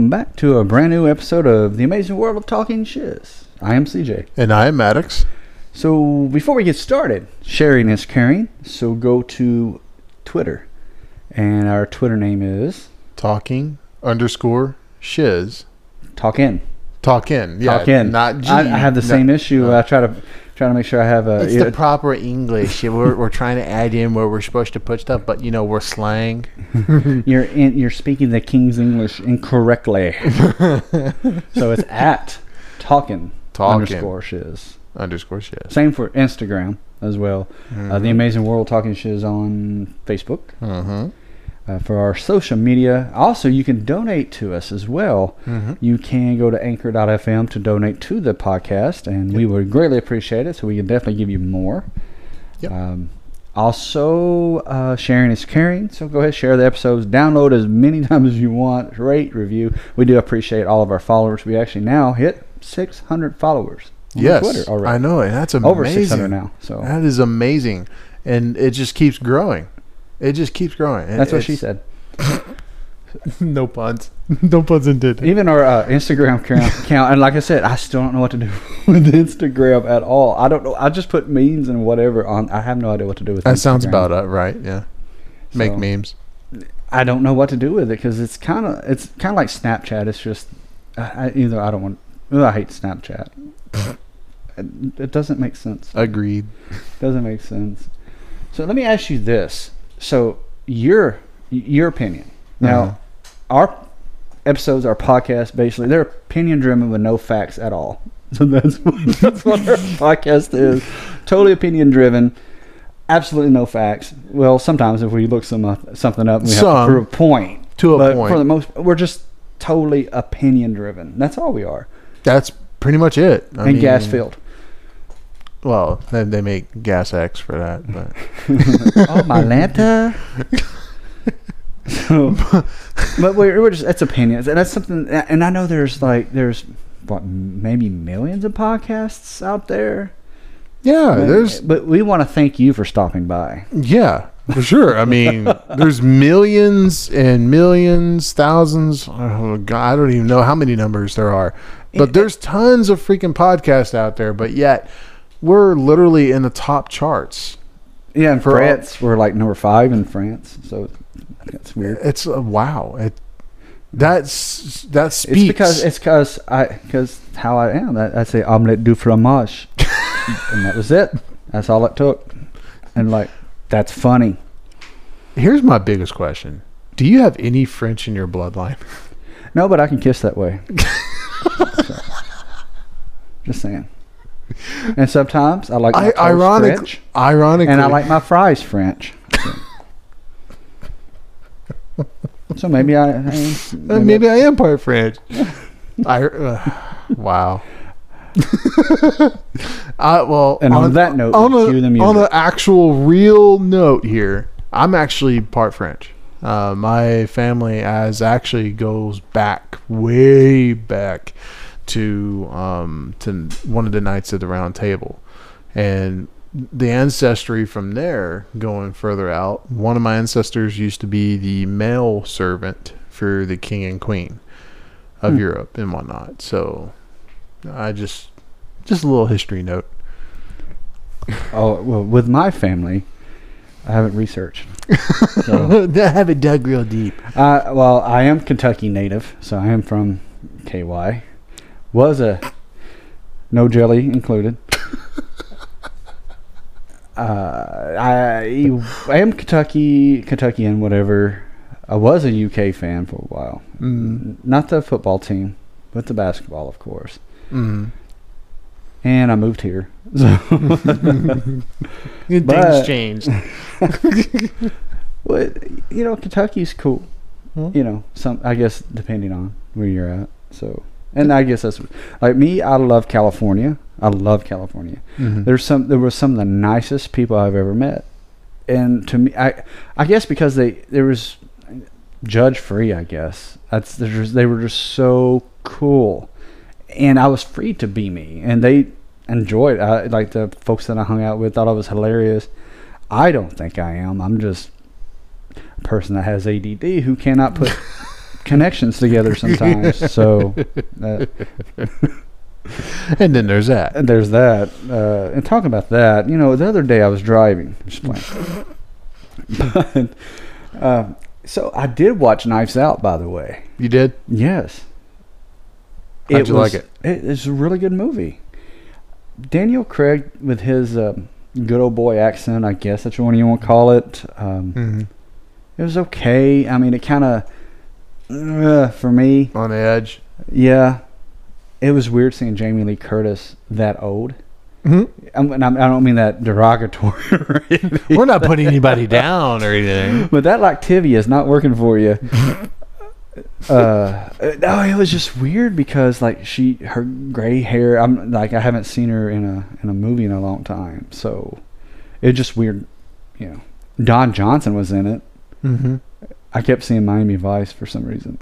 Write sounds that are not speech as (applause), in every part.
Welcome back to a brand new episode of The Amazing World of Talking Shiz. I am CJ. And I am Maddox. So, before we get started, sharing is caring. So, go to Twitter. And our Twitter name is Talking underscore shiz. Talk In. Talk in. Yeah, Talk In. Not G. I, I have the No, same issue. no. I try to try to make sure I have a. It's the proper English. we're, we're trying to add in where we're supposed to put stuff, but you know, we're slang. (laughs) you're in, you're speaking the King's English incorrectly. (laughs) so it's at talking Talkin'. underscore shiz. underscore shiz. Same for Instagram as well. Uh, the Amazing World Talking Shiz on Facebook. Mm-hmm. Uh, for our social media. Also, you can donate to us as well. Mm-hmm. You can go to anchor.fm to donate to the podcast, and we would greatly appreciate it. So we can definitely give you more. Yep. Um, also, uh, sharing is caring. So go ahead, share the episodes, download as many (laughs) times as you want, rate, review. We do appreciate all of our followers. We actually now hit 600 followers on Yes, Twitter already. I know. and That's amazing. Over 600 now. So That is amazing, and it just keeps growing. It just keeps growing. It- that's what she said. (laughs) no puns. (laughs) no puns intended. Even our uh, Instagram account, account, and like I said, I still don't know what to do (laughs) with Instagram at all. I don't know. I just put memes and whatever on. I have no idea what to do with. That sounds about it, right? Yeah. Make So, memes. I don't know what to do with it because it's kind of it's kind of like Snapchat. It's just I, I, either I don't want. Well, I hate Snapchat. it, it doesn't make sense. Agreed. Doesn't make sense. So let me ask you this. So your your opinion. Now, Uh-huh. our episodes, our podcast, basically they're opinion driven with no facts at all. (laughs) So that's what, that's what our (laughs) podcast is. Totally opinion driven. Absolutely no facts. Well, sometimes if we look some uh, something up, we have Some. to prove a point. To a but point. for the most, we're just totally opinion driven. That's all we are. That's pretty much it. I and gas mean, filled. Well, they, they make gas X for that, but (laughs) oh my Lanta. so, (laughs) but we're, we're just that's opinions, and that's something. And I know there's like there's what maybe millions of podcasts out there. yeah, But- there's but we want to thank you for stopping by. yeah for sure. I mean, (laughs) there's millions and millions, thousands. Oh God, I don't even know how many numbers there are, but there's tons of freaking podcasts out there. But yet, we're literally in the top charts. Yeah, in For all- France, we're like number five in France, so that's weird. It's uh, wow. It that's that speaks It's because it's because I because how I am. I, I say omelette du fromage, (laughs) and that was it. That's all it took, and like that's funny. Here's my biggest question: Do you have any French in your bloodline? No, but I can kiss that way. So, (laughs) just saying. And sometimes I like my I, toast ironic, French, ironically, and I like my fries French. So, so maybe I, I (laughs) Uh, maybe, I am part French. I uh, wow. (laughs) uh, well, And on that note, on a, on an actual real note here, I'm actually part French. Uh, my family as actually goes back way back to um, to one of the Knights of the Round Table, and the ancestry from there going further out. One of my ancestors used to be the male servant for the king and queen of Hmm. Europe and whatnot. So I just just a little history note. (laughs) oh well, with my family, I haven't researched. So, (laughs) I haven't dug real deep. uh, well, I am Kentucky native, so I am from KY. Was a no jelly included. (laughs) uh, I I am Kentucky Kentuckian, whatever. I was a UK fan for a while. Mm. Not the football team, but the basketball, of course. Mm. And I moved here. (laughs) (laughs) So Things But- changed. Well, you know, Kentucky's cool. Hmm. You know, some I guess depending on where you're at. So, and I guess that's like me. I love California. I love California. Mhm. There's some. There were some of the nicest people I've ever met, and to me, I I guess because they there was judge free. I guess that's there's they were just so cool, and I was free to be me, and they enjoyed. I like the folks that I hung out with thought I was hilarious. I don't think I am. I'm just a person that has ADD who cannot put (laughs) connections together sometimes. (laughs) so uh, and then there's that. and there's that. Uh, and talking about that, you know, the other day I was driving. Just playing. but, uh, so I did watch Knives Out, by the way. You did? Yes. How'd you like it? It's a really good movie. Daniel Craig with his um, good old boy accent, I guess that's what you want to call it. Um, Mm-hmm. It was okay. I mean, it kind of, uh, for me, On the edge. yeah. It was weird seeing Jamie Lee Curtis that old. Mm-hmm. I'm, I'm, I don't mean that derogatory, (laughs) or We're not putting anybody down or anything. (laughs) but that Lactivia is not working for you. (laughs) uh no it was just weird because like she her gray hair i'm like i haven't seen her in a in a movie in a long time so it just weird you know don johnson was in it Mm-hmm. I kept seeing miami vice for some reason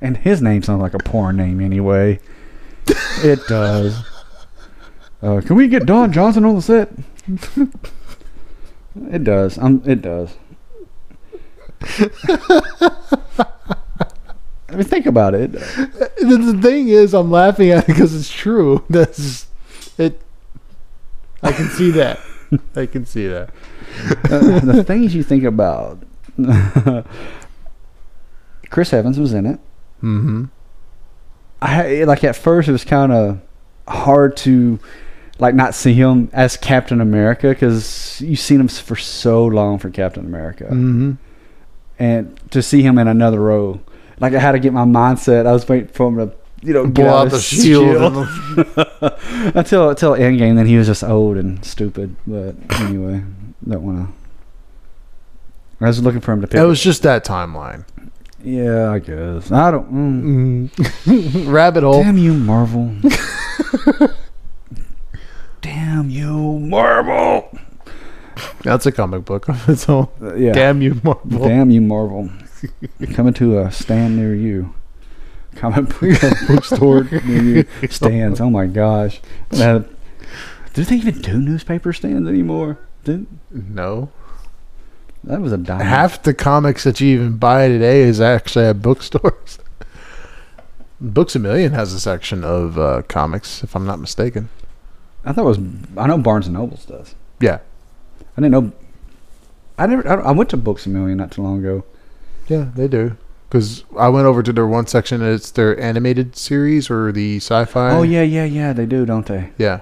and his name sounds like a porn name anyway it does uh can we get don johnson on the set it does um it does I mean, think about it. The, the thing is, I'm laughing at it because it's true. (laughs) That's it. I can see that. I can see that. Uh, the things you think about. (laughs) Chris Evans was in it. Mm-hmm. I like at first it was kind of hard to like not see him as Captain America because you've seen him for so long for Captain America, Mm-hmm. and to see him in another role, like I had to get my mindset. I was waiting for him to you know Blow out the his shield. (laughs) until until Endgame. Then he was just old and stupid. But anyway, don't want to. I was looking for him to pick. It was just that timeline. yeah, I guess. I don't. Mm. Mm. (laughs) Rabbit hole. Damn you, Marvel. (laughs) Damn you, Marvel. That's a comic book of its own. Uh, yeah. Damn you, Marvel. Damn you, Marvel. (laughs) Coming to a stand near you. Comic book bookstore near you. Stands. Oh my gosh. Uh, do they even do newspaper stands anymore? Did, No. That was a dime. Half the comics that you even buy today is actually at bookstores. (laughs) Books a Million has a section of uh, comics, if I'm not mistaken. I thought it was. I know Barnes and Nobles does. Yeah. I didn't know. I never. I, I went to Books a Million not too long ago. Yeah, they do. Because I went over to their one section, and it's their animated series or the sci-fi. Oh yeah, yeah, yeah. They do, don't they? Yeah.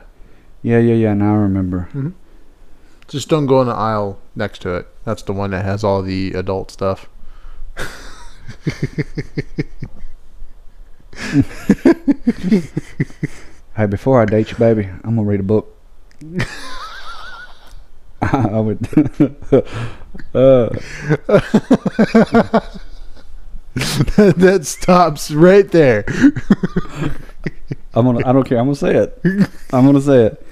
Yeah, yeah, yeah. Now I remember. Just don't go in the aisle next to it. That's the one that has all the adult stuff. (laughs) Hey, before I date you, baby, I'm gonna read a book. (laughs) I would. (laughs) uh, that stops right there. I'm gonna. I don't care. I'm gonna say it. I'm gonna say it.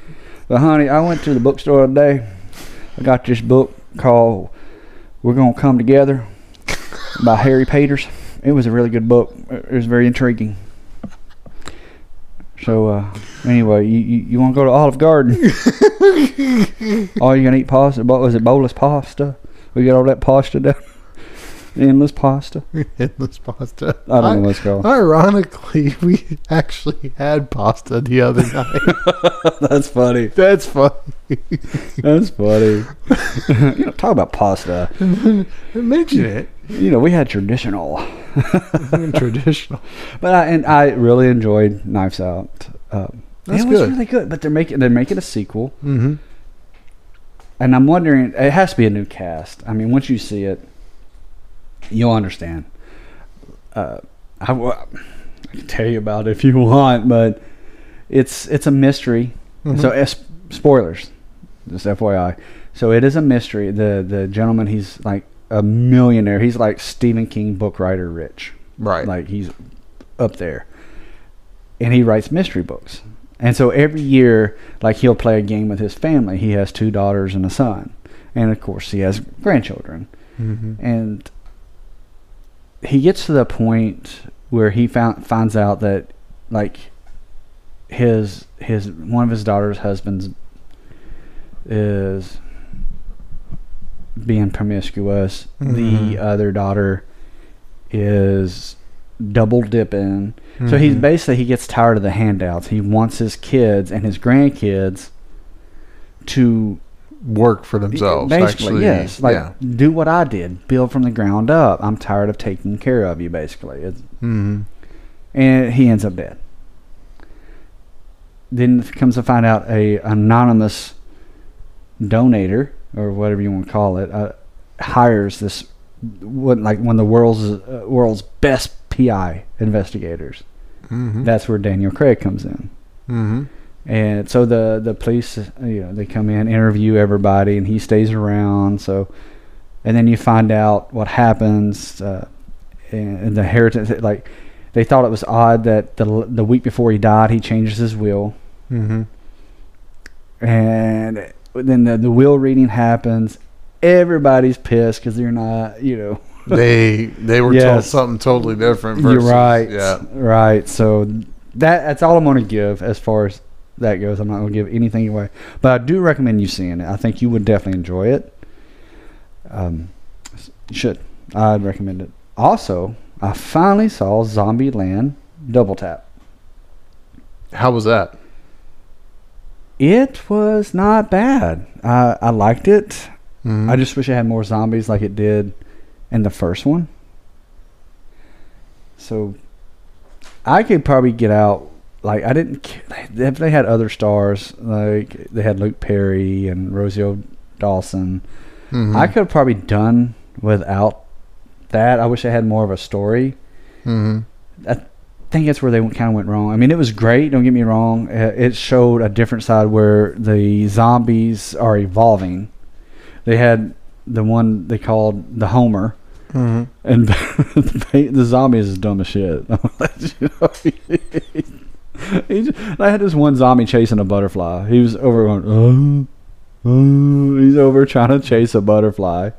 But honey, I went to the bookstore today. I got this book called "We're Gonna Come Together" by Harry Peters. It was a really good book. It was very intriguing. So uh, anyway, you, you, you want to go to Olive Garden? (laughs) all you gonna eat pasta? What was it? Bolus pasta? We got all that pasta down. Endless pasta. (laughs) Endless pasta. I don't know what it's called. Ironically, (laughs) we actually had pasta the other (laughs) night. That's funny. That's funny. That's funny. you know, talk about pasta. Mention it. You know, we had traditional, Traditional. but I and I really enjoyed Knives Out. Um, That's it was good. really good. But they're making they're making a sequel, Mm-hmm. and I'm wondering it has to be a new cast. I mean, once you see it, you'll understand. Uh, I, can tell you about it if you (laughs) want, but it's it's a mystery. Mm-hmm. So spoilers, just FYI. So it is a mystery. The the gentleman, he's like a millionaire. He's like Stephen King book writer rich. right. Like he's up there. And he writes mystery books. And so every year, like he'll play a game with his family. He has two daughters and a son. And of course he has grandchildren. mm-hmm. And he gets to the point where he found finds out that like his his one of his daughter's husbands is being promiscuous. Mhm. The other daughter is double dipping. So he's Mhm. basically he gets tired of the handouts. He wants his kids and his grandkids to work for themselves. basically actually, yes, like yeah. do what I did, build from the ground up. I'm tired of taking care of you, basically. It's, hmm and he ends up dead. Then comes to find out a anonymous donator or whatever you want to call it uh, hires this what like one of the world's uh, world's best PI investigators. hmm That's where Daniel Craig comes in. hmm And so the the police, you know, they come in, interview everybody, and he stays around. So, and then you find out what happens. Uh, and, and the inheritance, like, they thought it was odd that the the week before he died, he changes his will, hmm and then the the will reading happens. Everybody's pissed because they're not, you know. (laughs) They they were told Yes. something totally different. You're right. Yeah. Right. So that that's all I'm going to give as far as that goes. I'm not going to give anything away, but I do recommend you seeing it. I think you would definitely enjoy it. Um, you should. I'd recommend it. Also, I finally saw Zombieland Double Tap. How was that? It was not bad. I I liked it. Mhm. I just wish it had more zombies like it did in the first one. So I could probably get out. Like I didn't. They, they had other stars. Like they had Luke Perry and Rosario Dawson. Mhm. I could have probably done without that. I wish I had more of a story. Mhm. I think that's where they kind of went wrong. I mean, it was great. Don't get me wrong. Uh, It showed a different side where the zombies are evolving. They had the one they called the Homer, Mhm. and (laughs) the zombie is dumb as shit. (laughs) (laughs) (laughs) Just, I had this one zombie chasing a butterfly. He was over going, oh, oh, he's over trying to chase a butterfly.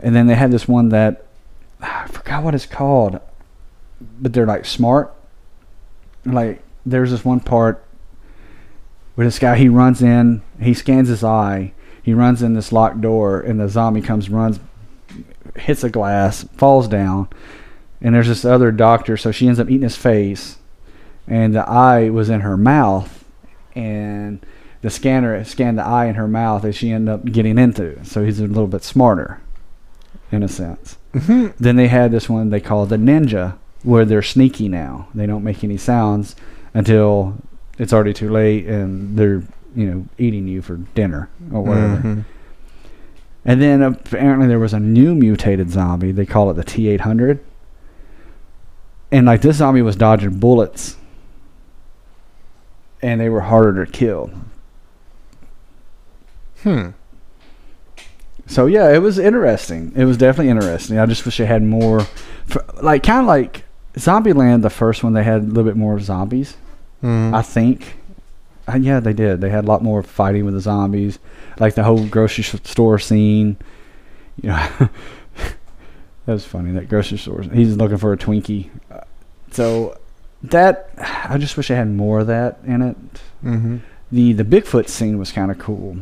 And then they had this one that ah, I forgot what it's called, but they're like smart. Like there's this one part where this guy he runs in, he scans his eye, he runs in this locked door, and the zombie comes, runs, hits a glass, falls down, and there's this other doctor, so she ends up eating his face, and the eye was in her mouth, and the scanner scanned the eye in her mouth, and she ended up getting into it. So he's a little bit smarter, in a sense. Mhm. Then they had this one they call the ninja, where they're sneaky now. They don't make any sounds until it's already too late, and they're you know eating you for dinner or whatever. Mhm. And then apparently there was a new mutated zombie. They call it the T eight hundred. And like this zombie was dodging bullets, and they were harder to kill. Hmm. So yeah, it was interesting. It was definitely interesting. I just wish it had more, for, like kind of like Zombieland, the first one. They had a little bit more zombies. Mhm. I think. Uh, yeah, they did. They had a lot more fighting with the zombies, like the whole grocery store scene. You know, (laughs) that was funny. That grocery store. He's looking for a Twinkie. Uh, So that I just wish I had more of that in it. Mhm. The the Bigfoot scene was kind of cool,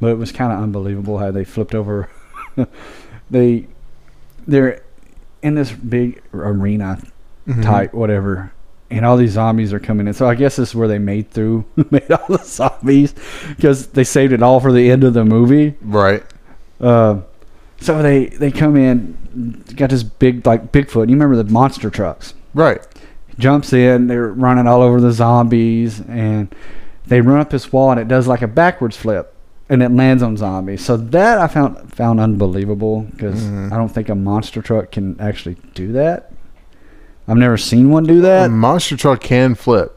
but it was kind of unbelievable how they flipped over. (laughs) they they're in this big arena Mhm. type whatever and all these zombies are coming in so i guess this is where they made through (laughs) made all the zombies because they saved it all for the end of the movie Right. uh, so they they come in got this big like bigfoot you remember the monster trucks Right. Jumps in they're running all over the zombies and they run up this wall and it does like a backwards flip and it lands on zombies so that i found found unbelievable because Mhm. i don't think a monster truck can actually do that i've never seen one do that A monster truck can flip.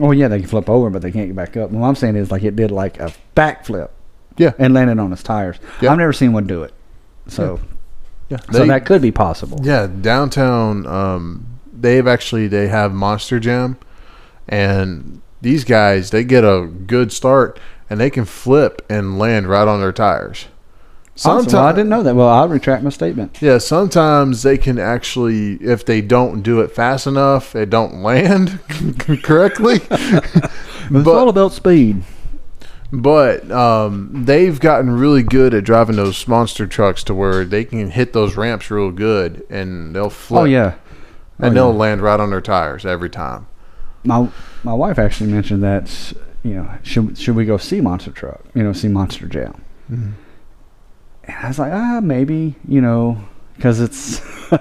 Oh yeah, they can flip over, but they can't get back up. What I'm saying is like it did like a backflip. Yeah. And landed on its tires. Yeah. I've never seen one do it. So Yeah. so that could be possible. Yeah, downtown. Um, they've actually they have Monster Jam, and these guys they get a good start and they can flip and land right on their tires. Awesome. Well, I didn't know that. Well, I'll retract my statement. Yeah, sometimes they can actually, if they don't do it fast enough, they don't (laughs) land (laughs) correctly. (laughs) It's But- all about speed. But um, they've gotten really good at driving those monster trucks to where they can hit those ramps real good, and they'll flip. Oh yeah, and Oh, they'll yeah. land right on their tires every time. my my wife actually mentioned that. You know, should should we go see Monster Truck? You know, see Monster Jam. And I was like, ah, maybe. You know, because it's. (laughs)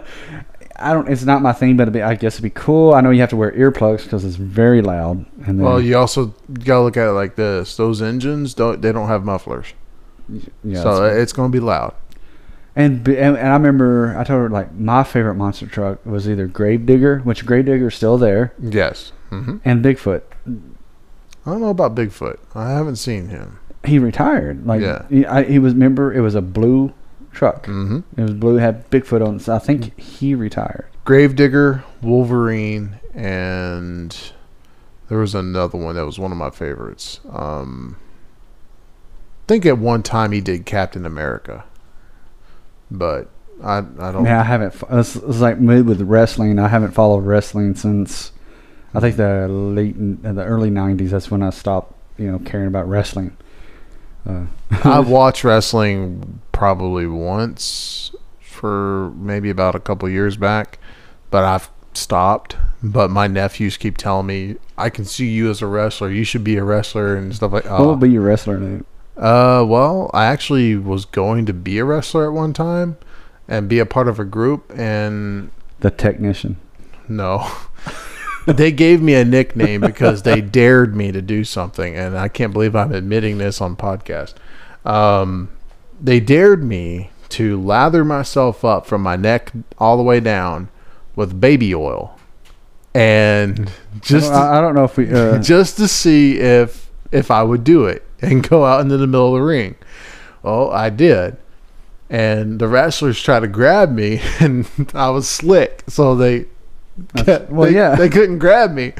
I don't. It's not my thing, but it'd be, I guess it'd be cool. I know you have to wear earplugs because it's very loud. And then, Well, you also gotta look at it like this: those engines don't they don't have mufflers, yeah, so it's- it's gonna be loud. And, and and I remember I told her like my favorite monster truck was either Gravedigger, which Gravedigger's still there, Yes. hmm and Bigfoot. I don't know about Bigfoot. I haven't seen him. He retired. Like Yeah. he, I, he was. Remember, it was a blue truck. hmm It was blue, had Bigfoot on. it. So I think he retired. Gravedigger, Wolverine, and there was another one that was one of my favorites. Um, I think at one time he did Captain America, but I I don't. Yeah, I haven't. It's, it's like me with wrestling. I haven't followed wrestling since I think the late, in the early '90s. That's when I stopped, you know, caring about wrestling. Uh, (laughs) I've watched wrestling probably once for maybe about a couple years back, but I've stopped. But my nephews keep telling me I can see you as a wrestler. You should be a wrestler and stuff like. What Oh. would be your wrestler name? Uh, well, I actually was going to be a wrestler at one time and be a part of a group, and The technician. no. (laughs) they gave me a nickname because they (laughs) dared me to do something, and I can't believe I'm admitting this on podcast. Um, they dared me to lather myself up from my neck all the way down with baby oil, and just I, I don't know if we. Uh, (laughs) just to see if if I would do it and go out into the middle of the ring. Well, I did. And the wrestlers tried to grab me (laughs) and I was slick. So they That's- well, they, yeah. they couldn't grab me.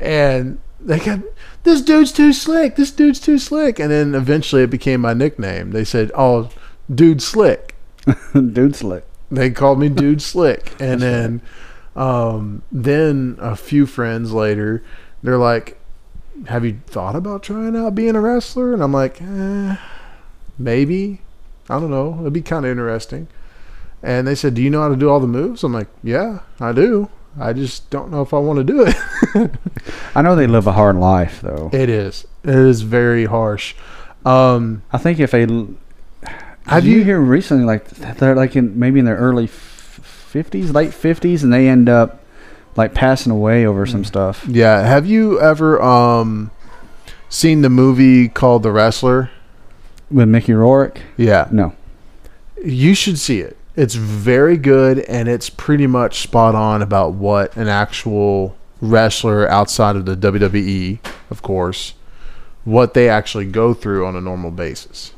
And they kept this dude's too slick. This dude's too slick. And then eventually it became my nickname. They said, "Oh, dude slick." (laughs) dude slick. They called me Dude (laughs) Slick, and then, um, then a few friends later, they're like, "Have you thought about trying out being a wrestler?" And I'm like, eh, "Maybe, I don't know. It'd be kind of interesting." And they said, "Do you know how to do all the moves?" I'm like, "Yeah, I do. I just don't know if I want to do it." I know they live a hard life though. it is. It is very harsh. Um, I think if they have you, you- hear recently like they're like in maybe in their early fifties, late fifties, and they end up like passing away over Mm. some stuff. yeah. Have you ever um seen the movie called The Wrestler? With Mickey Rourke, Yeah. no. You should see it. It's very good and it's pretty much spot on about what an actual wrestler outside of the WWE, of course, what they actually go through on a normal basis.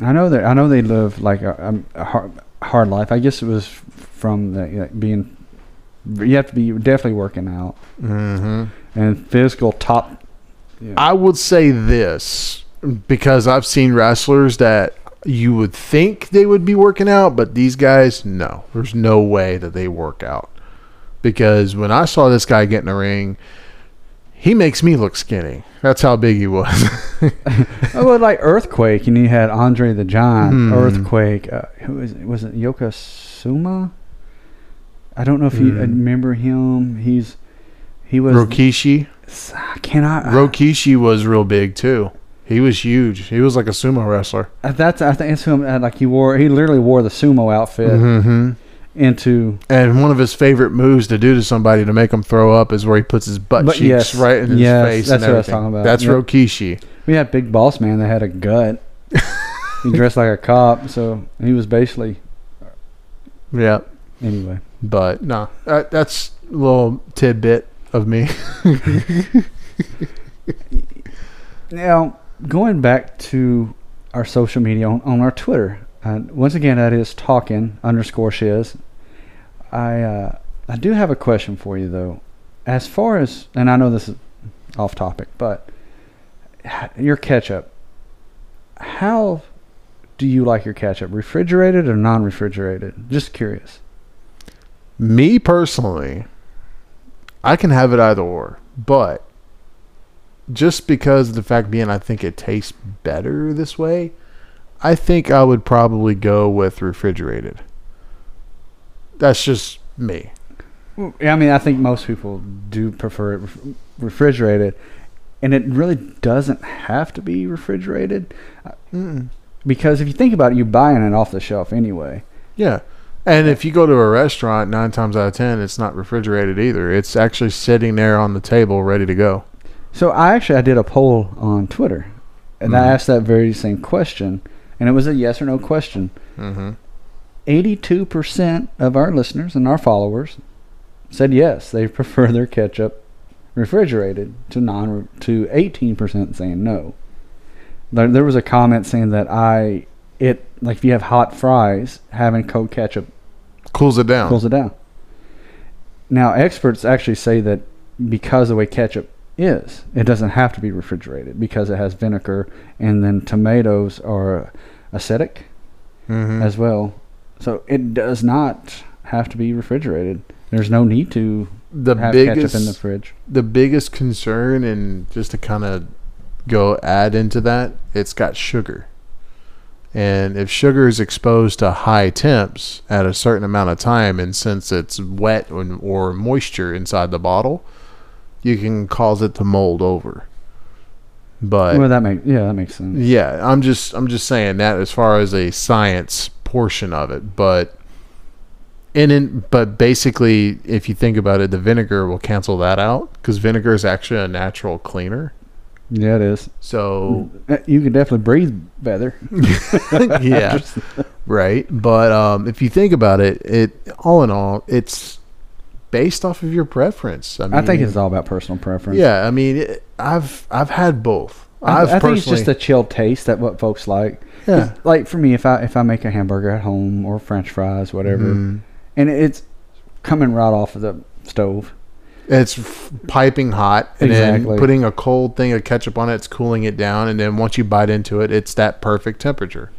I know that I know they live like a, a hard, hard life. I guess it was from the like, being. You have to be definitely working out Mm-hmm. and physical top. Yeah. I would say this because I've seen wrestlers that you would think they would be working out, but these guys, no, there's no way that they work out. Because when I saw this guy get in the ring, he makes me look skinny. That's how big he was. (laughs) oh, well, like Earthquake, and he had Andre the Giant. Hmm. Earthquake. Uh, who is it? Was it Yokozuna? I don't know if you Hmm. remember him. He's he was. Rikishi. I cannot. Rikishi was real big too. He was huge. He was like a sumo wrestler. Uh, That's I think it's him. uh, Like he wore, he literally wore the sumo outfit Mm-hmm. into. And one of his favorite moves to do to somebody to make him throw up is where he puts his butt But cheeks yes, right in his face. that's what I was talking about. That's Yep. Rikishi. We had Big Boss Man that had a gut. (laughs) he dressed like a cop, so he was basically Yeah. anyway. But no, that, that's a little tidbit of me. (laughs) Now going back to our social media on, on our Twitter. Uh, once again, that is talking underscore shiz. I uh, I do have a question for you though. As far as and I know this is off topic, but your ketchup. How do you like your ketchup? Refrigerated or non-refrigerated? Just curious. Me personally, I can have it either or, but just because of the fact being I think it tastes better this way, I think I would probably go with refrigerated. That's just me. Yeah, I mean, I think most people do prefer it ref- refrigerated, and it really doesn't have to be refrigerated Mm-mm. because if you think about it, you're buying it off the shelf anyway. Yeah. And if you go to a restaurant, nine times out of ten, it's not refrigerated either. It's actually sitting there on the table, ready to go. So I actually I did a poll on Twitter, and I Mhm. asked that very same question, and it was a yes or no question. Mm-hmm. 82% of our listeners and our followers said yes, they (laughs) prefer their ketchup refrigerated to non to 18% saying no. There, there was a comment saying that I it like if you have hot fries, having cold ketchup Cools it down. cools it down. Now experts actually say that because the way ketchup is, it doesn't have to be refrigerated because it has vinegar and then tomatoes are acidic Mhm. as well. So it does not have to be refrigerated. There's no need to the have biggest ketchup in the fridge. the biggest concern, and just to kind of go add into that, it's got sugar. And if sugar is exposed to high temps at a certain amount of time, and since it's wet or, moisture inside the bottle, you can cause it to mold over. But well, that makes yeah, that makes sense. yeah, I'm just I'm just saying that as far as a science portion of it, but and in but basically, if you think about it, the vinegar will cancel that out because vinegar is actually a natural cleaner. Yeah, it is. So Uh, You can definitely breathe better. (laughs) (laughs) yeah, right. But um, if you think about it, it all in all, it's based off of your preference. I, mean, I think it's all about personal preference. yeah. I mean, it, I've I've had both. I, I've I think it's just a chill taste that what folks like. yeah. Like for me, if I if I make a hamburger at home or French fries, whatever, Mhm. and it's coming right off of the stove. It's f- piping hot, and Exactly. then putting a cold thing of ketchup on it, it's cooling it down, and then once you bite into it, it's that perfect temperature.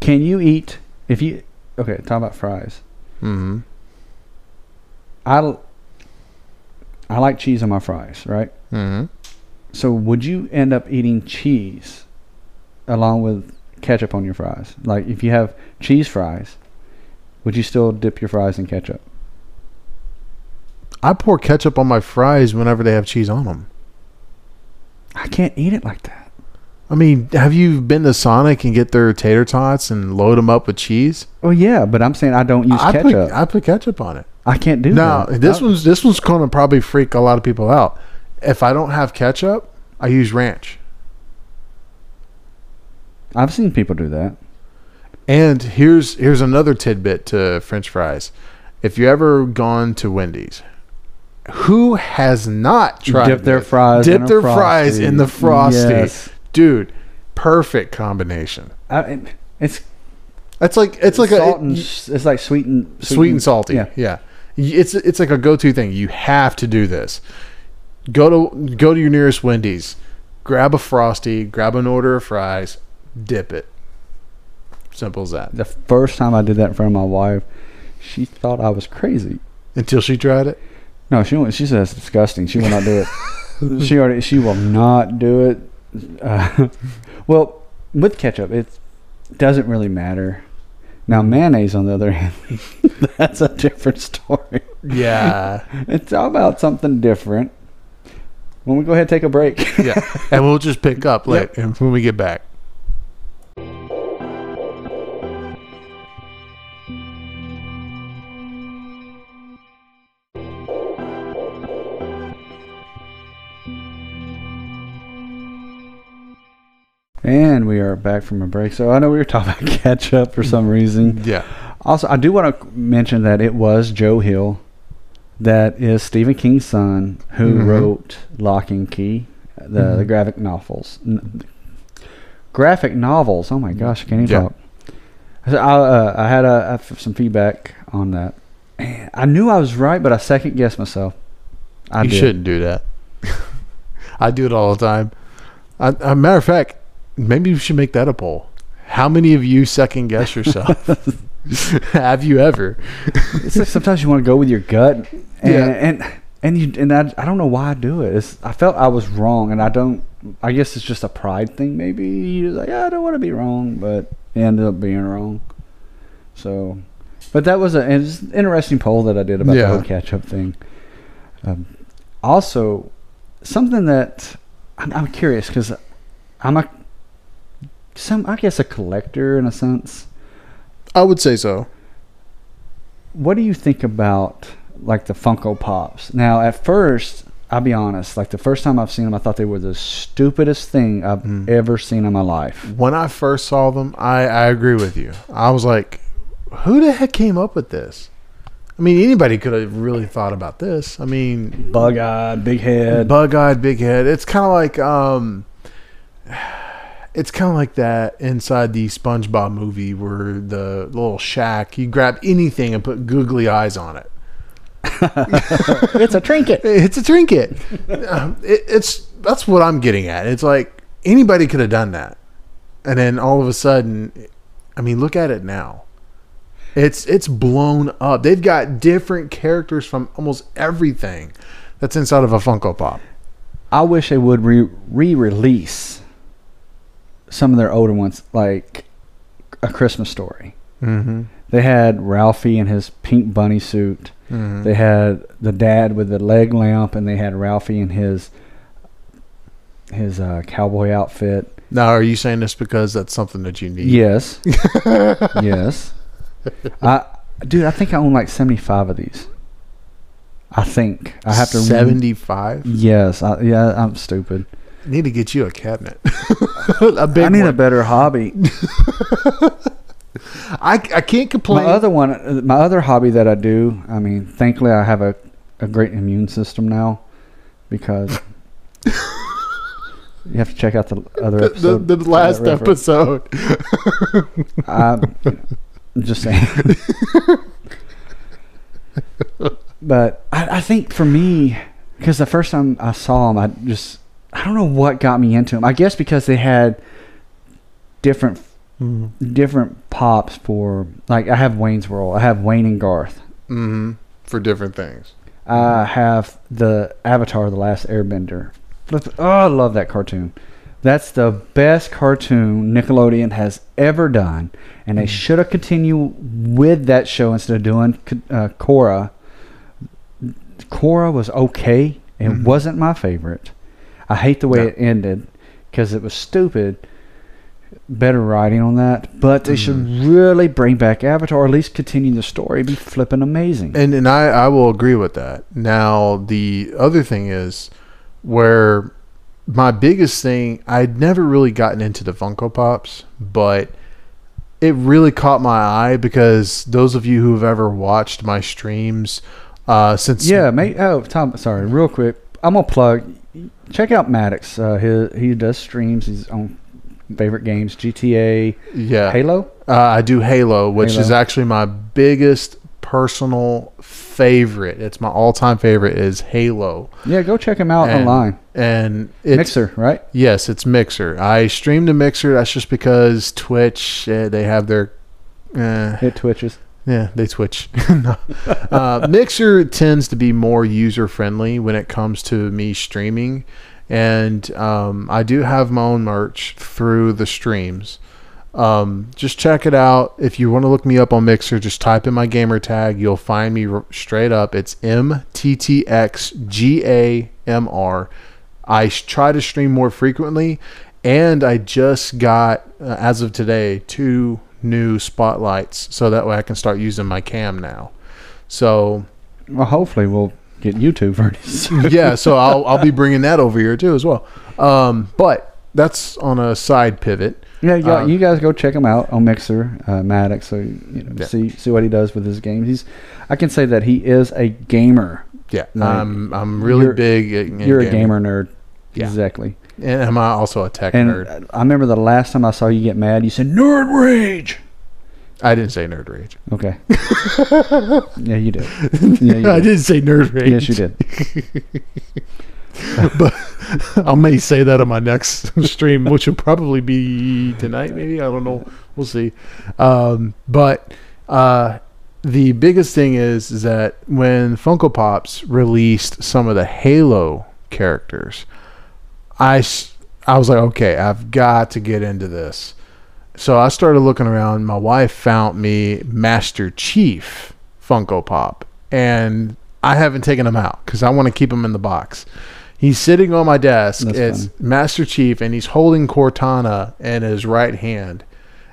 Can you eat if you okay? Talk about fries. Mm-hmm. I I like cheese on my fries, right? Mm-hmm. So would you end up eating cheese along with ketchup on your fries? Like if you have cheese fries, would you still dip your fries in ketchup? I pour ketchup on my fries whenever they have cheese on them. I can't eat it like that. I mean, have you been to Sonic and get their tater tots and load them up with cheese? Oh yeah, but I'm saying I don't use I ketchup. put I put ketchup on it. I can't do Now that. this I- one's this one's gonna probably freak a lot of people out. If I don't have ketchup, I use ranch. I've seen people do that. And here's here's another tidbit to French fries. If you ever gone to Wendy's, who has not tried dip their fries. Dip their fries in the frosty. Yes. dude? Perfect combination. I, it's It's like it's like salt a and it's like sweet and sweet and salty. Yeah. Yeah. It's it's like a go-to thing. You have to do this. Go to go to your nearest Wendy's, grab a frosty, grab an order of fries, dip it. Simple as that. The first time I did that in front of my wife, she thought I was crazy. Until she tried it. No, she won't. She says it's disgusting. She will not do it. (laughs) she already. She will not do it. Uh, (laughs) well, with ketchup, it doesn't really matter. Now mayonnaise, on the other (laughs) hand, that's a different story. Yeah. It's all about something different. When we go ahead and take a break. yeah. And we'll just pick up later when we get back. And we are back from a break. So I know we were talking (laughs) about ketchup for some reason. Yeah. Also, I do want to mention that it was Joe Hill, that is Stephen King's son, who Mhm. wrote Locke and Key, the, the Mhm. graphic novels. N- graphic novels. Oh my gosh, I can't even Yeah. talk. So I, uh, I had a, have some feedback on that. And I knew I was right, but I second guessed myself. I you did. shouldn't do that. (laughs) I do it all the time. I, a matter of fact, maybe we should make that a poll. How many of you second guess yourself? (laughs) Have you ever? It's like sometimes you want to go with your gut, and, Yeah. and and you and I, I don't know why I do it. It's, I felt I was wrong, and I don't. I guess it's just a pride thing. Maybe you're like, "Yeah, I don't want to be wrong, but it ended up being wrong. So, but that was a, an interesting poll that I did about Yeah. the whole catch up thing. Um, also, something that I'm, I'm curious because I'm a some I guess a collector in a sense. I would say so. What do you think about like the Funko Pops? Now, at first, I'll be honest. Like the first time I've seen them, I thought they were the stupidest thing I've Mm. ever seen in my life. When I first saw them, I, I agree with you. I was like, who the heck came up with this? I mean, anybody could have really thought about this. I mean, Bug eyed, big head. bug-eyed, big head. It's kind of like um, it's kind of like that inside the SpongeBob movie where the little shack you grab anything and put googly eyes on it. (laughs) it's a trinket. It's a trinket. Um, it, it's that's what I'm getting at. It's like anybody could have done that, and then all of a sudden, I mean, look at it now. It's it's blown up. They've got different characters from almost everything that's inside of a Funko Pop. I wish they would re re-release some of their older ones, like a Christmas Story. Mm-hmm. They had Ralphie in his pink bunny suit. Mm-hmm. They had the dad with the leg lamp, and they had Ralphie in his his uh, cowboy outfit. now, are you saying this because that's something that you need? Yes, (laughs) yes. I, dude, I think I own like seventy-five of these. I think I have to. seventy-five. Yes, I, yeah, I'm stupid. Need to get you a cabinet. (laughs) a big I need a better hobby. (laughs) I, I can't complain. My other one, my other hobby that I do. I mean, thankfully, I have a, a great immune system now because (laughs) you have to check out the other episode. the, the last for that reference. episode. I'm, I'm just saying. but I, I think for me, because the first time I saw him, I just I don't know what got me into them. I guess because they had different different pops for like I have Wayne's World, I have Wayne and Garth. hmm For different things. I have the Avatar: The Last Airbender. Oh, I love that cartoon. That's the best cartoon Nickelodeon has ever done, and they should have continued with that show instead of doing uh, Korra. Korra was okay. It Mhm. wasn't my favorite. I hate the way No. it ended because it was stupid. Better writing on that, but they should really bring back Avatar, or at least continue the story. It'd be flipping amazing. And and I, I will agree with that. Now the other thing is where my biggest thing I'd never really gotten into the Funko Pops, but it really caught my eye because those of you who have ever watched my streams, uh, since Yeah, mate. Oh, Tom. Sorry, real quick. I'm gonna plug. Check out Maddox. Uh, he he does streams. He's on favorite games: GTA, yeah, Halo. Uh, I do Halo, which Halo. is actually my biggest personal favorite. It's my all-time favorite is Halo, Yeah, go check him out And online. and it's Mixer, right? Yes, it's Mixer. I stream to Mixer. That's just because Twitch uh, they have their. Uh, It twitches. Yeah, they switch. (laughs) uh, Mixer tends to be more user friendly when it comes to me streaming, and um, I do have my own merch through the streams. Um, just check it out. If you want to look me up on Mixer, just type in my gamer tag. You'll find me r- straight up. It's M T T X G A M R. I sh- try to stream more frequently, and I just got, uh, as of today, two new spotlights, so that way I can start using my cam now. So Well, hopefully we'll get YouTube for this. (laughs) yeah, so (laughs) I'll I'll be bringing that over here too as well. Um, but that's on a side pivot. yeah, y'all, Um, you guys go check him out on Mixer, uh, Maddox. So you know, Yeah. see see what he does with his games. He's. I can say that he is a gamer. Yeah, Like, I'm I'm really you're- big. You're a gamer nerd. Yeah. Exactly. And am I also a tech And nerd? I remember the last time I saw you get mad, you said nerd rage. I didn't say nerd rage. Okay. (laughs) yeah, you did. (laughs) Yeah, you I did. didn't say nerd rage. Yes, you did. (laughs) but I may say that on my next stream, which will probably be tonight. Maybe I don't know. We'll see. Um, but uh, the biggest thing is, is that when Funko Pops released some of the Halo characters, I, I was like, okay, I've got to get into this. So I started looking around. My wife found me Master Chief Funko Pop, and I haven't taken him out because I want to keep him in the box. He's sitting on my desk. That's it's funny. Master Chief, and he's holding Cortana in his right hand.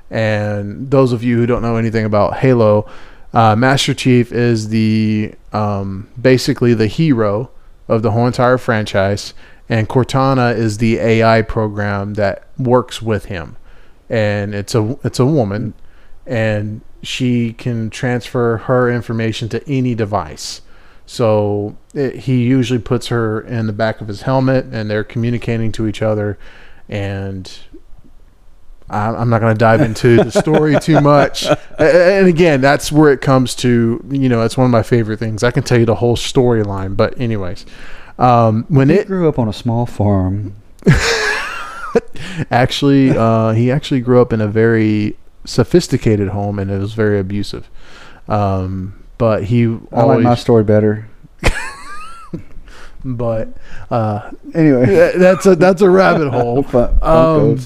And those of you who don't know anything about Halo, uh, Master Chief is the um, basically the hero of the whole entire franchise, and Cortana is the AI program that works with him. And it's a it's a woman, and she can transfer her information to any device. So it, he usually puts her in the back of his helmet, and they're communicating to each other. And I- I'm not going to dive into the (laughs) story too much. And again, that's where it comes to. You know, it's one of my favorite things. I can tell you the whole storyline, but anyways, um, when He it grew up on a small farm. (laughs) actually, uh, he actually grew up in a very sophisticated home, and it was very abusive. Um, but he I like my story better. (laughs) but uh, Anyway, that's a that's a rabbit (laughs) hole. Um,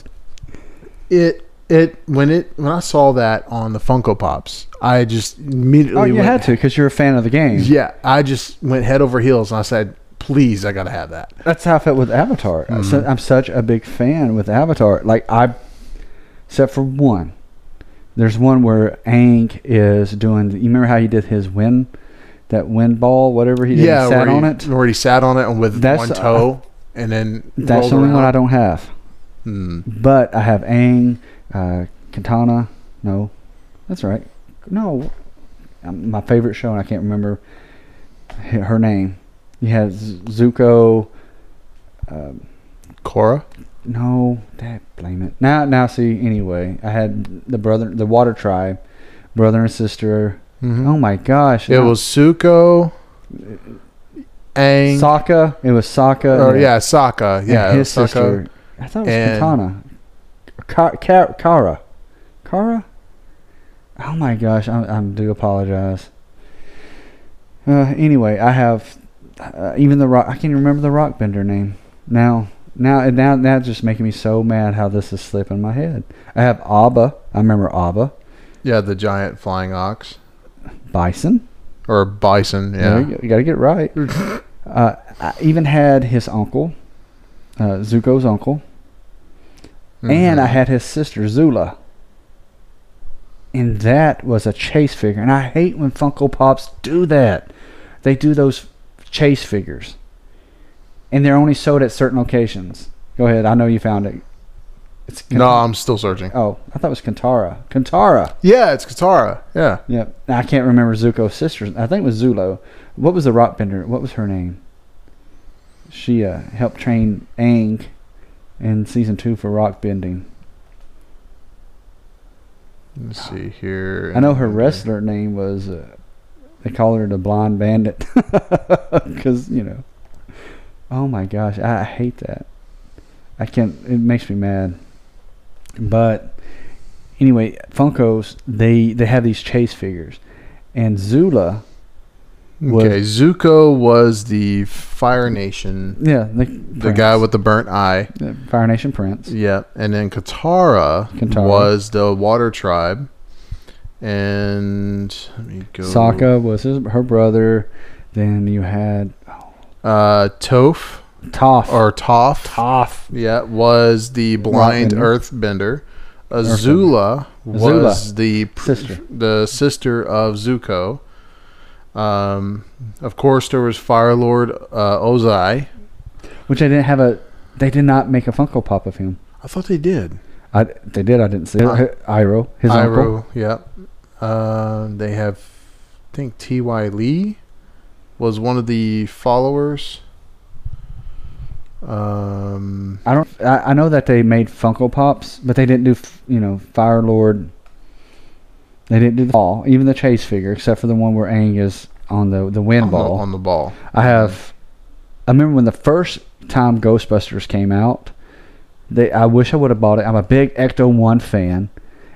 it it when it when I saw that on the Funko Pops, I just immediately oh, you went, had to because you're a fan of the game. Yeah, I just went head over heels and I said, "Please, I got to have that." That's how I felt with Avatar. Mhm. I'm such a big fan with Avatar. Like I, except for one. There's one where Aang is doing. You remember how he did his wind, that wind ball, whatever he did. yeah, he sat where on he, it. where he sat on it and with That's- one toe, and then That's the only one. I don't have. Hmm. But I have Aang, uh, Katana. No, that's right. No, my favorite show, and I can't remember her name. You had Z- Zuko. Um, Korra. no, that blame it. Now, now, see. Anyway, I had the brother, the Water Tribe, brother and sister. Mhm. Oh my gosh! It was Zuko. Aang, Sokka. It was Sokka. or and- yeah, Sokka. Yeah, his Sokka. sister. I thought it was and- Katana. Ka- Ka- Kara. Kara. Oh my gosh! I, I do apologize. Uh, anyway, I have uh, even the rock. I can't even remember the rock bender name now. Now, now, now, it's just making me so mad how this is slipping my head. I have Appa. I remember Appa. Yeah, the giant flying ox Bison. or bison. Yeah. you, go. you got to get right. (laughs) uh, I even had his uncle, uh, Zuko's uncle. and I Mhm. had his sister Zula. And that was a chase figure. And I hate when Funko Pops do that. They do those chase figures. And they're only sold at certain locations. Go ahead. I know you found it. It's No, I'm still searching. Oh, I thought it was Kantara. Kantara. Yeah, it's Katara. Yeah. Yep. I can't remember Zuko's sister. I think it was Zulo. What was the rock bender? What was her name? She uh, helped train Aang in season two for rock bending. Let's see here. I know her wrestler name was. Uh, they call her the blonde bandit (laughs) because you know. Oh my gosh, I, hate that. I can't. It makes me mad. But anyway, Funkos they they have these chase figures, and Zula. was- Okay, Zuko was the Fire Nation, Yeah, the, the guy with the burnt eye. the Fire Nation Prince. Yeah, and then Katara, Katara. was the Water Tribe, and let me go. Sokka was his, her brother. Then you had uh, Toph Toph. or Toph. Toph. Yeah, was the blind Earthbender. Earthbender. Azula was Azula. the pr- Sister. the sister of Zuko. Um, of course, there was Fire Lord uh, Ozai. Which they didn't have a. They did not make a Funko Pop of him. I thought they did. I, they did. I didn't see it. Uh, Iroh, his uncle. Iroh, yep. Uh, they have, I think Ty Lee was one of the followers. Um, I don't. I, I know that they made Funko Pops, but they didn't do. You know, Fire Lord. They didn't do the ball, even the chase figure, except for the one where Aang is on the the wind on, the, ball. on the ball. I have. I remember when the first time Ghostbusters came out. They, I wish I would have bought it. I'm a big Ecto One fan,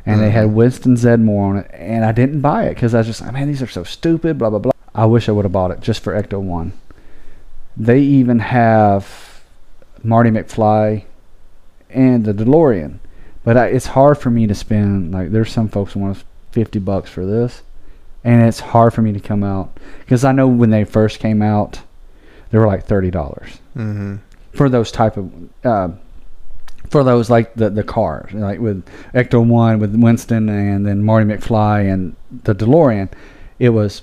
and they had Mhm. Winston Zeddemore on it, and I didn't buy it because I was just, like, man, these are so stupid. Blah blah blah. I wish I would have bought it just for Ecto One. They even have Marty McFly and the DeLorean, but I, it's hard for me to spend. Like, there's some folks who want fifty bucks for this, and it's hard for me to come out because I know when they first came out, they were like thirty dollars Mm-hmm. for those type of uh, for those like the the cars like with Ecto One with Winston and then Marty McFly and the DeLorean, it was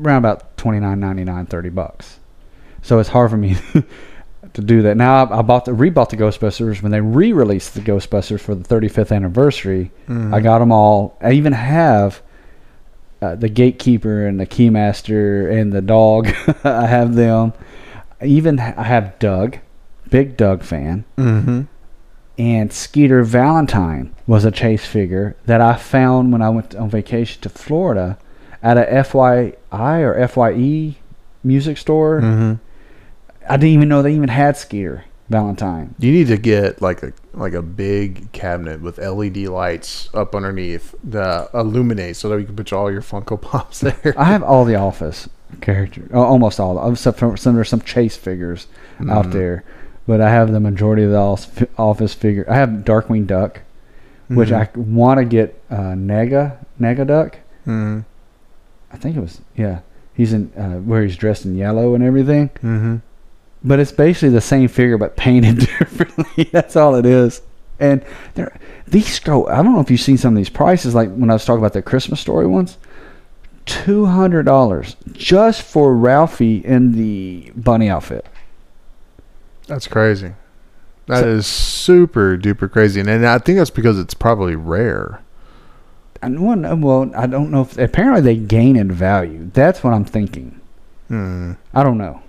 around about twenty nine ninety nine thirty bucks. So it's hard for me (laughs) to do that. Now I, I bought the rebought the Ghostbusters when they re-released the Ghostbusters for the 35th anniversary. Mm-hmm. I got them all. I even have uh, the gatekeeper and the keymaster and the dog. (laughs) I have them. Even I have Doug, big Doug fan, Mm-hmm. And Skeeter Valentine was a chase figure that I found when I went on vacation to Florida at a FYI or FYE music store. Mm-hmm. I didn't even know they even had Skeeter Valentine. You need to get like a like a big cabinet with LED lights up underneath that illuminate so that you can put all your Funko Pops (laughs) there. I have all the Office characters, uh, almost all. Except for some there's some chase figures out Mhm. there, but I have the majority of the Office figure. I have Darkwing Duck, which Mhm. I want to get uh, Nega Nega Duck. Mhm. I think it was yeah. He's in uh, where he's dressed in yellow and everything. Mhm. But it's basically the same figure but painted (laughs) differently. That's all it is. And these go. I don't know if you've seen some of these prices. Like when I was talking about the Christmas story ones, two hundred dollars just for Ralphie in the bunny outfit. That's crazy. That So- is super duper crazy, and, and I think that's because it's probably rare. And one, well, I don't know if apparently they gain in value. That's what I'm thinking. Hmm. I don't know.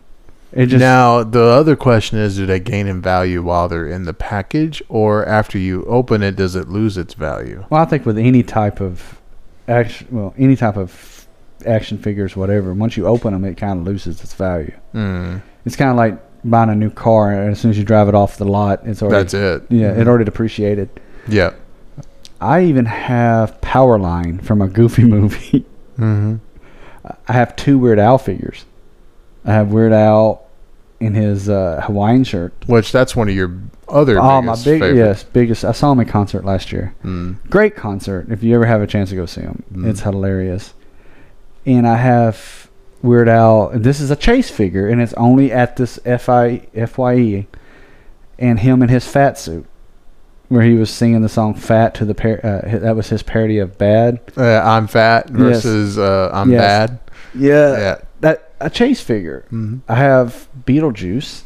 It just now the other question is, do they gain in value while they're in the package, or after you open it, does it lose its value? Well, I think with any type of action, well, any type of action figures, whatever, once you open them, it kind of loses its value. Hmm. It's kind of like buying a new car, and as soon as you drive it off the lot, it's already That's it. yeah, it already depreciated. Yeah. I even have Powerline from a Goofy (laughs) movie. Mm-hmm. I have two Weird Al figures. I have Weird Al in his uh, Hawaiian shirt. Which that's one of your other. oh, my biggest big favorites. yes, biggest. I saw him in concert last year. Mm. great concert if you ever have a chance to go see him Mm. it's hilarious and i have weird al this is a chase figure and it's only at this fi fye and him in his fat suit where he was singing the song fat to the par- uh, that was his parody of bad Uh, I'm fat versus uh, I'm Yes. bad. yeah Yeah. that a chase figure Mm-hmm. i have beetlejuice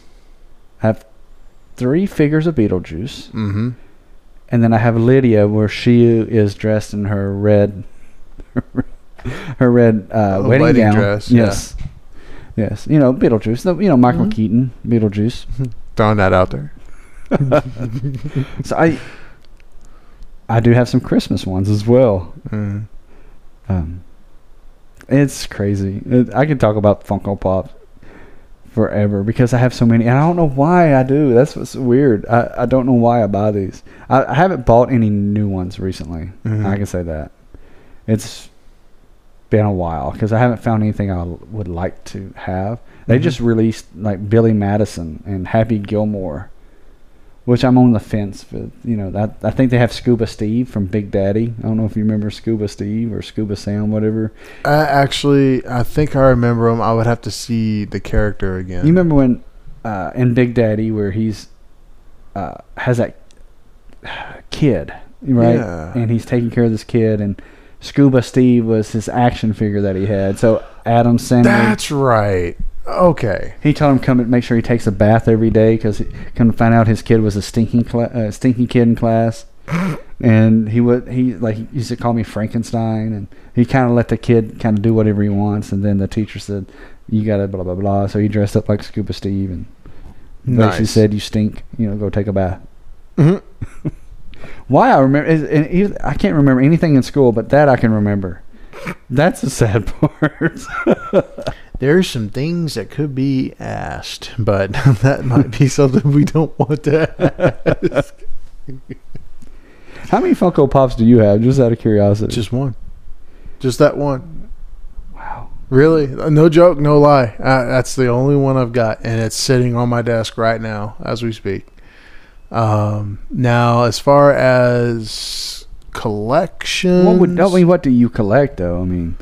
i have three figures of beetlejuice Mm-hmm. And then I have Lydia, where she is dressed in her red, (laughs) (laughs) her red uh, wedding, wedding gown. dress, yeah. yes, yes. You know Beetlejuice. The, you know Michael Mhm. Keaton, Beetlejuice. (laughs) Throwing that out there. (laughs) So I, I do have some Christmas ones as well. Mm. Um, it's crazy. It, I could talk about Funko Pop forever because I have so many, and I don't know why I do. That's what's weird. I, I don't know why I buy these. I, I haven't bought any new ones recently. Mhm. I can say that. It's been a while because I haven't found anything I would like to have. They Mhm. just released like Billy Madison and Happy Gilmore, which I'm on the fence with. You know, that I think they have Scuba Steve from Big Daddy. I don't know if you remember Scuba Steve or Scuba Sam, whatever. I actually, I think I remember him. I would have to see the character again. You remember when uh, in Big Daddy where he's uh, has that (sighs) kid, right? Yeah. And he's taking care of this kid, and Scuba Steve was his action figure that he had. So Adam Sandler, That's right. Okay. he told him come and make sure he takes a bath every day because he come to find out his kid was a stinking cla- uh, stinking kid in class. (gasps) And he would he like he used to call me Frankenstein, and he kind of let the kid kind of do whatever he wants. And then the teacher said, "You got to blah blah blah." So he dressed up like Scuba Steve and basically Nice. said, "You stink. You know, go take a bath." Mhm. (laughs) Why I remember, is- and I can't remember anything in school, but that I can remember. That's the sad (laughs) part. (laughs) There's some things that could be asked, but (laughs) that might be something we don't want to ask. How many Funko Pops do you have? Just out of curiosity. Just one. Just that one. wow. Really? No joke, no lie. Uh, that's the only one I've got, and it's sitting on my desk right now as we speak. Um, now, as far as collection, What would? I mean, what do you collect though? I mean,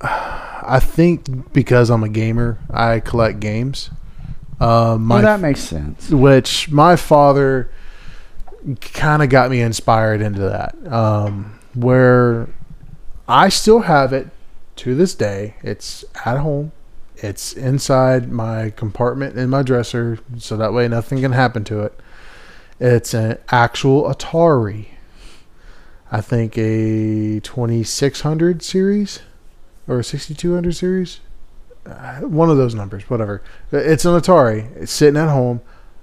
I think because I'm a gamer, I collect games. Uh, my well, that makes sense. which my father kind of got me inspired into that. Um, where I still have it to this day. It's at home. It's inside my compartment in my dresser, so that way nothing can happen to it. It's an actual Atari. I think a 2600 series or a 6200 series. Uh, one of those numbers, whatever. It's an Atari. It's sitting at home,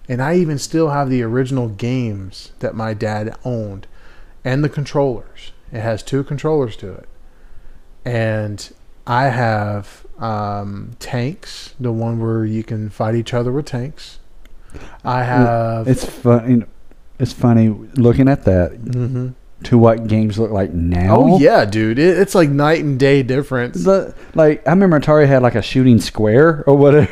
and I even still have the original games that my dad owned, and the controllers. It has two controllers to it, and I have um, tanks. The one where you can fight each other with tanks. I have. It's funny. It's funny looking at that hmm to what games look like now. Oh yeah, dude! It, it's like night and day difference. The, like I remember Atari had like a shooting square or whatever.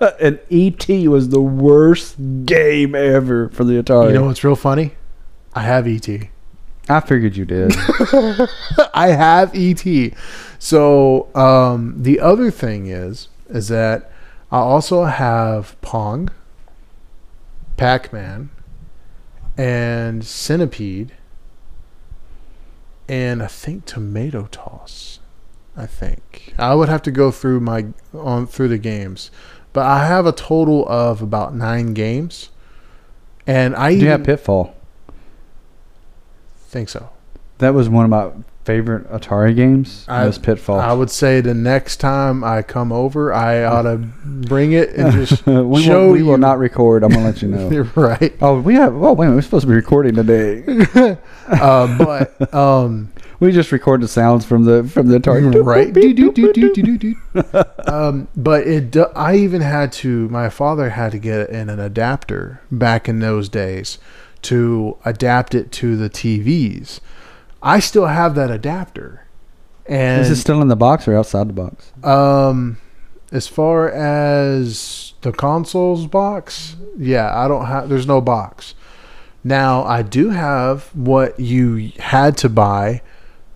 (laughs) and ET was the worst game ever for the Atari. You know what's real funny? I have ET. I figured you did. (laughs) I have ET. So um, the other thing is, is that I also have Pong, Pac-Man, and Centipede, and I think Tomato Toss. I think I would have to go through my on through the games, but I have a total of about nine games, and I Do you even have Pitfall? think so. That was one of my favorite Atari games. I- was Pitfall. I would say the next time I come over, I ought to bring it and just (laughs) we show will, we you. will not record. I'm gonna let you (laughs) know. You're right. Oh, we have. Oh, wait a minute. We're supposed to be recording today. (laughs) Uh, but um, We just record the sounds from the from the Atari. right. Do, do, do, do, do, do, do. um, but it. I even had to. My father had to get in an adapter back in those days to adapt it to the TVs. I still have that adapter, and Is it still in the box or outside the box? Um, as far as the consoles box, yeah, I don't have. There's no box. Now I do have what you had to buy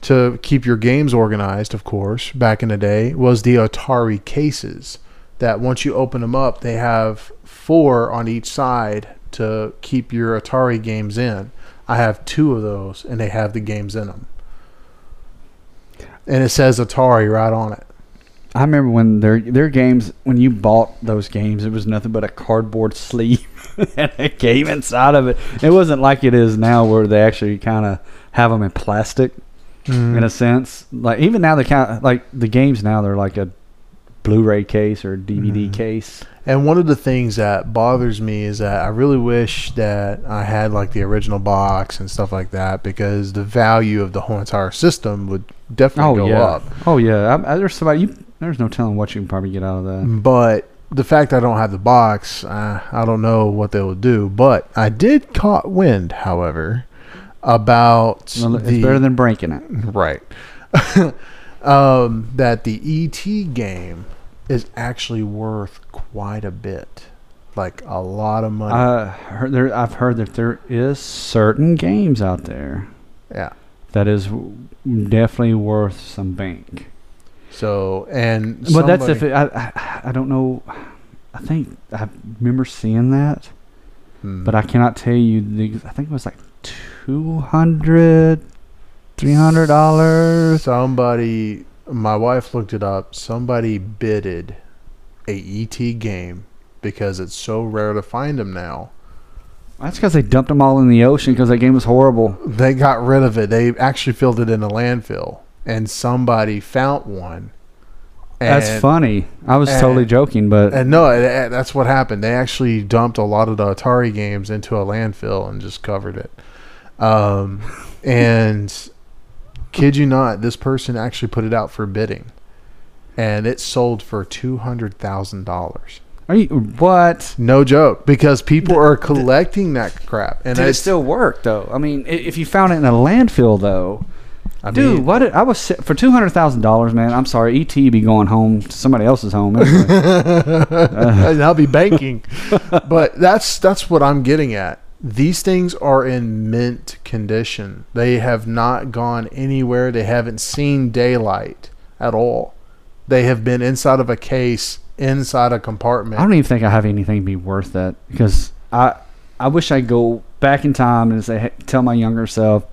to keep your games organized. Of course, back in the day, was the Atari cases. That once you open them up, they have four on each side to keep your Atari games in. I have two of those, and they have the games in them. And it says Atari right on it. I remember when their their games when you bought those games, it was nothing but a cardboard sleeve (laughs) and a game inside of it. It wasn't like it is now, where they actually kind of have them in plastic mm-hmm. in a sense. Like even now, they kind of like the games now. They're like a Blu-ray case or DVD Mhm. case. And one of the things that bothers me is that I really wish that I had like the original box and stuff like that because the value of the whole entire system would definitely Oh go yeah, up. oh yeah. I, I, there's somebody. You, there's no telling what you can probably get out of that. But the fact I don't have the box, uh, I don't know what they will do. But I did caught wind, however, about Well, it's the better than breaking it. (laughs) right. (laughs) um, that the ET game is actually worth quite a bit, like a lot of money. I heard there. I've heard that there is certain games out there yeah. that is definitely worth some bank. So and But that's if it, I, I I don't know. I think I remember seeing that, Hmm. but I cannot tell you the. I think it was like two hundred, three hundred dollars. somebody, my wife looked it up. Somebody bidded a ET game because it's so rare to find them now. That's because they dumped them all in the ocean because that game was horrible. They got rid of it. They actually filled it in a landfill, and somebody found one. That's funny. I was and- totally joking, but And no, it- it- that's what happened. They actually dumped a lot of the Atari games into a landfill and just covered it. Um, (laughs) and kid you not, this person actually put it out for bidding, and it sold for two hundred thousand dollars. Are you what? No joke, because people are collecting that crap, and it still work though? I mean, if you found it in a landfill though, I dude, mean, what? Did, I was for two hundred thousand dollars, man. I'm sorry, ET be going home to somebody else's home. anyway. (laughs) and I'll be banking. (laughs) but that's that's what I'm getting at. These things are in mint condition. They have not gone anywhere. They haven't seen daylight at all. They have been inside of a case, inside a compartment. I don't even think I have anything to be worth that because I I wish I'd go back in time and say tell my younger self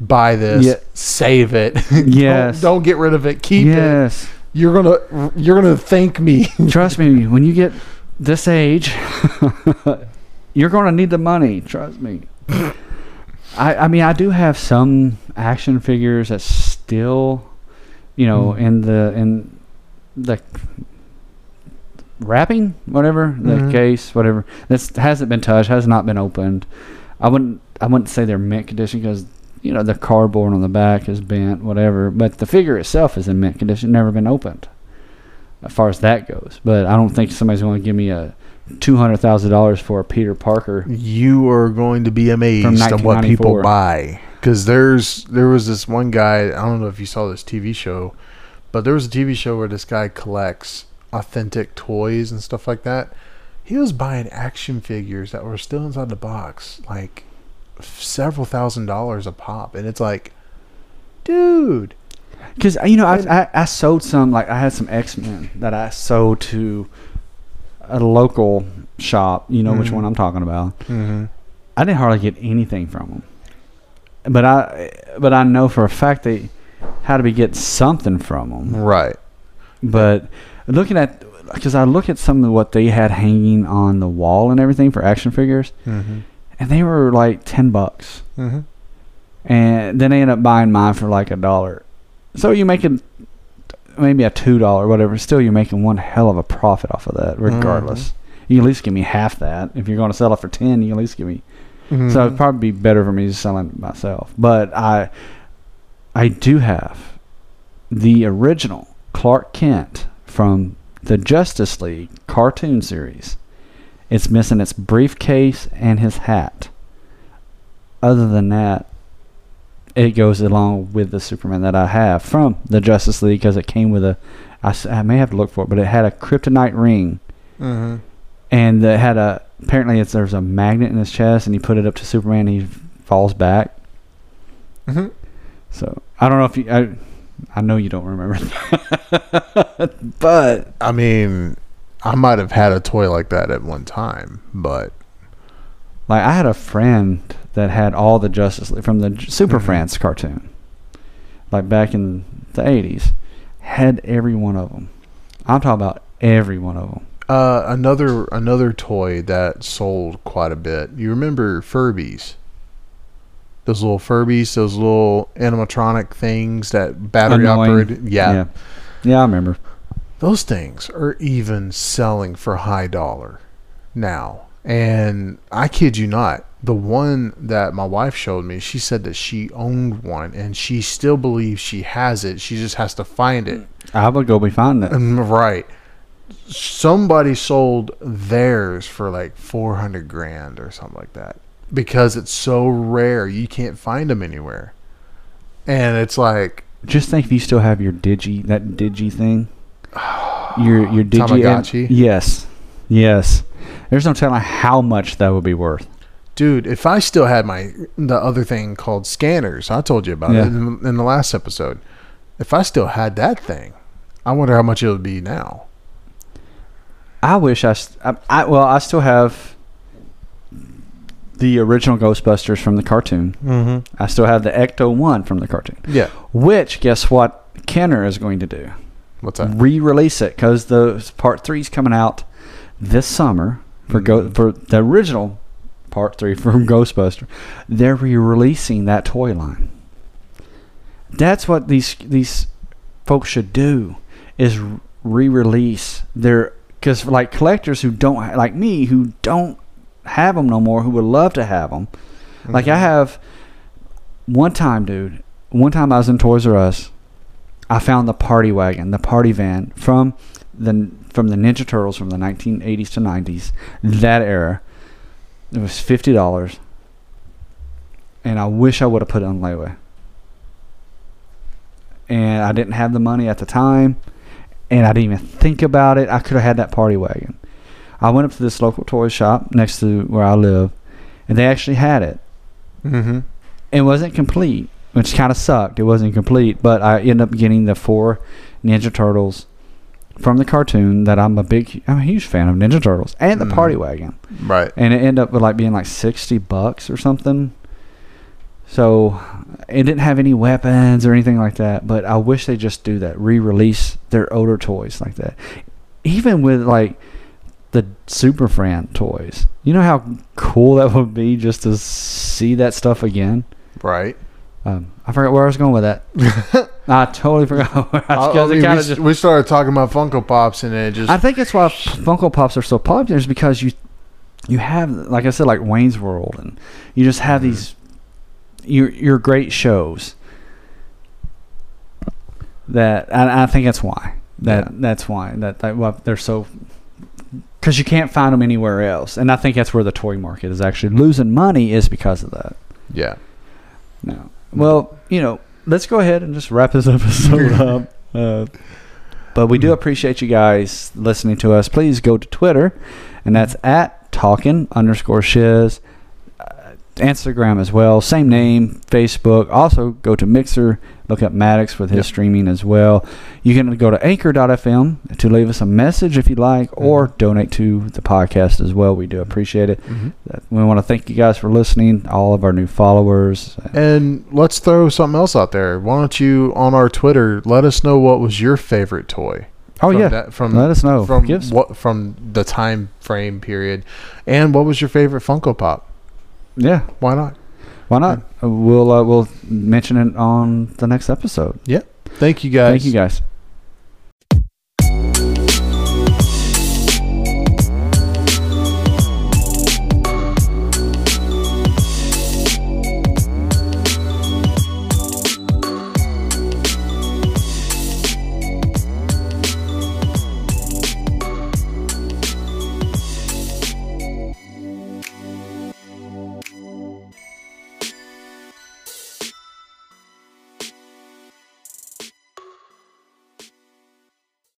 Buy this, Yeah. save it. (laughs) Yes. don't, don't get rid of it. Keep it. You're gonna you're gonna thank me. trust me when you get this age (laughs) you're going to need the money trust me (laughs) I I mean I do have some action figures that still you know Mm. in the in the wrapping whatever the Mhm. case whatever this hasn't been touched has not been opened I wouldn't I wouldn't say they're mint condition because you know the cardboard on the back is bent whatever but the figure itself is in mint condition never been opened as far as that goes but I don't think somebody's going to give me a two hundred thousand dollars for a Peter Parker. You are going to be amazed at what people buy. Because there's there was this one guy i don't know if you saw this tv show but there was a tv show where this guy collects authentic toys and stuff like that. He was buying action figures that were still inside the box like several thousand dollars a pop. And it's like dude. Because you know, I, I I sold some like I had some X Men that I sold to a local shop. You know which Mhm. one I'm talking about. mm-hmm. I didn't hardly get anything from them, but I but I know for a fact they had to be getting something from them. right But looking at because I look at some of what they had hanging on the wall and everything for action figures, mm-hmm. and they were like ten bucks. Mm-hmm. and then they end up buying mine for like a dollar. So you're making maybe a two dollar, whatever. Still, you're making one hell of a profit off of that, regardless. You at least give me half that. If you're going to sell it for ten, you at least give me. Mm-hmm. So it'd probably be better for me to sell it myself. But I, I do have the original Clark Kent from the Justice League cartoon series. It's missing its briefcase and his hat. Other than that, it goes along with the Superman that I have from the Justice League because it came with a. I, I may have to look for it, but it had a kryptonite ring mm-hmm. and it had a apparently it's there's a magnet in his chest and he put it up to Superman and he falls back. Mm-hmm. So I don't know if you I I know you don't remember (laughs) that. but I mean, I might have had a toy like that at one time, but like I had a friend that had all the Justice League from the Super Mhm. Friends cartoon. Like back in the 80s had every one of them. I'm talking about every one of them. uh, another another toy that sold quite a bit. You remember Furbies? Those little Furbies, those little animatronic things that battery Annoying. operated. Yeah, yeah. Yeah, I remember. those things are even selling for high dollar now. And I kid you not, the one that my wife showed me, she said that she owned one and she still believes she has it. She just has to find it. I would go be finding it. Mm, Right. Somebody sold theirs for like 400 grand or something like that because it's so rare. You can't find them anywhere. And it's like, Just think if you still have your digi that digi thing. Your your (sighs) digi Tamagotchi? Yes. Yes. There's no telling how much that would be worth. dude, if I still had my the other thing called scanners, I told you about Yeah. it in, in the last episode. If I still had that thing, I wonder how much it would be now. I wish I, I, I well I still have the original Ghostbusters from the cartoon. Mm-hmm. I still have the Ecto One from the cartoon. Yeah. Which guess what Kenner is going to do? What's that? Re-release it because the part three is coming out this summer for go Mhm. for the original part three from (laughs) Ghostbuster. They're re-releasing that toy line. That's what these these folks should do is re-release their because like collectors who don't like me who don't have them no more who would love to have them. Like I Mhm. have one time, dude. One time I was in Toys R Us. I found the party wagon, the party van from the from the Ninja Turtles from the 1980s to 90s, that era. It was fifty dollars, and I wish I would have put it on layaway. And I didn't have the money at the time, and I didn't even think about it. I could have had that party wagon. I went up to this local toy shop next to where I live, and they actually had it. Mm-hmm. It wasn't complete, which kind of sucked. It wasn't complete, but I ended up getting the four Ninja Turtles from the cartoon that I'm a big, I'm a huge fan of Ninja Turtles and the Mhm. Party Wagon, Right. and it ended up with like being like sixty bucks or something. So it didn't have any weapons or anything like that, but I wish they just do that, re-release their older toys like that. Even with like the Super Friends toys, you know how cool that would be just to see that stuff again. Right. Um, I forgot where I was going with that. (laughs) I totally forgot. Where I was, I, I mean, we, just- we started talking about Funko Pops and it just I think that's why Funko Pops are so popular is because you you have like I said like Wayne's World and you just have Mhm. these your your great shows that and I think that's why that Yeah. that's why that, that well, they're so because you can't find them anywhere else and I think that's where the toy market is actually losing money is because of that. yeah. No. Well, you know, let's go ahead and just wrap this (laughs) episode up. Uh, but we do appreciate you guys listening to us. Please go to Twitter, and that's at talking underscore shiz. Uh, Instagram as well, same name. Facebook. Also go to Mixer. Look up Maddox with his Yep. streaming as well. You can go to Anchor.fm to leave us a message if you like, or donate to the podcast as well. We do appreciate it. hmm We want to thank you guys for listening. All of our new followers. And let's throw something else out there. Why don't you on our Twitter let us know what was your favorite toy? Oh from yeah, that, from let us know. from Give us- what from the time frame period, and what was your favorite Funko Pop? Yeah, Why not? why not? We'll uh, we'll mention it on the next episode. Yeah. Thank you guys. Thank you guys.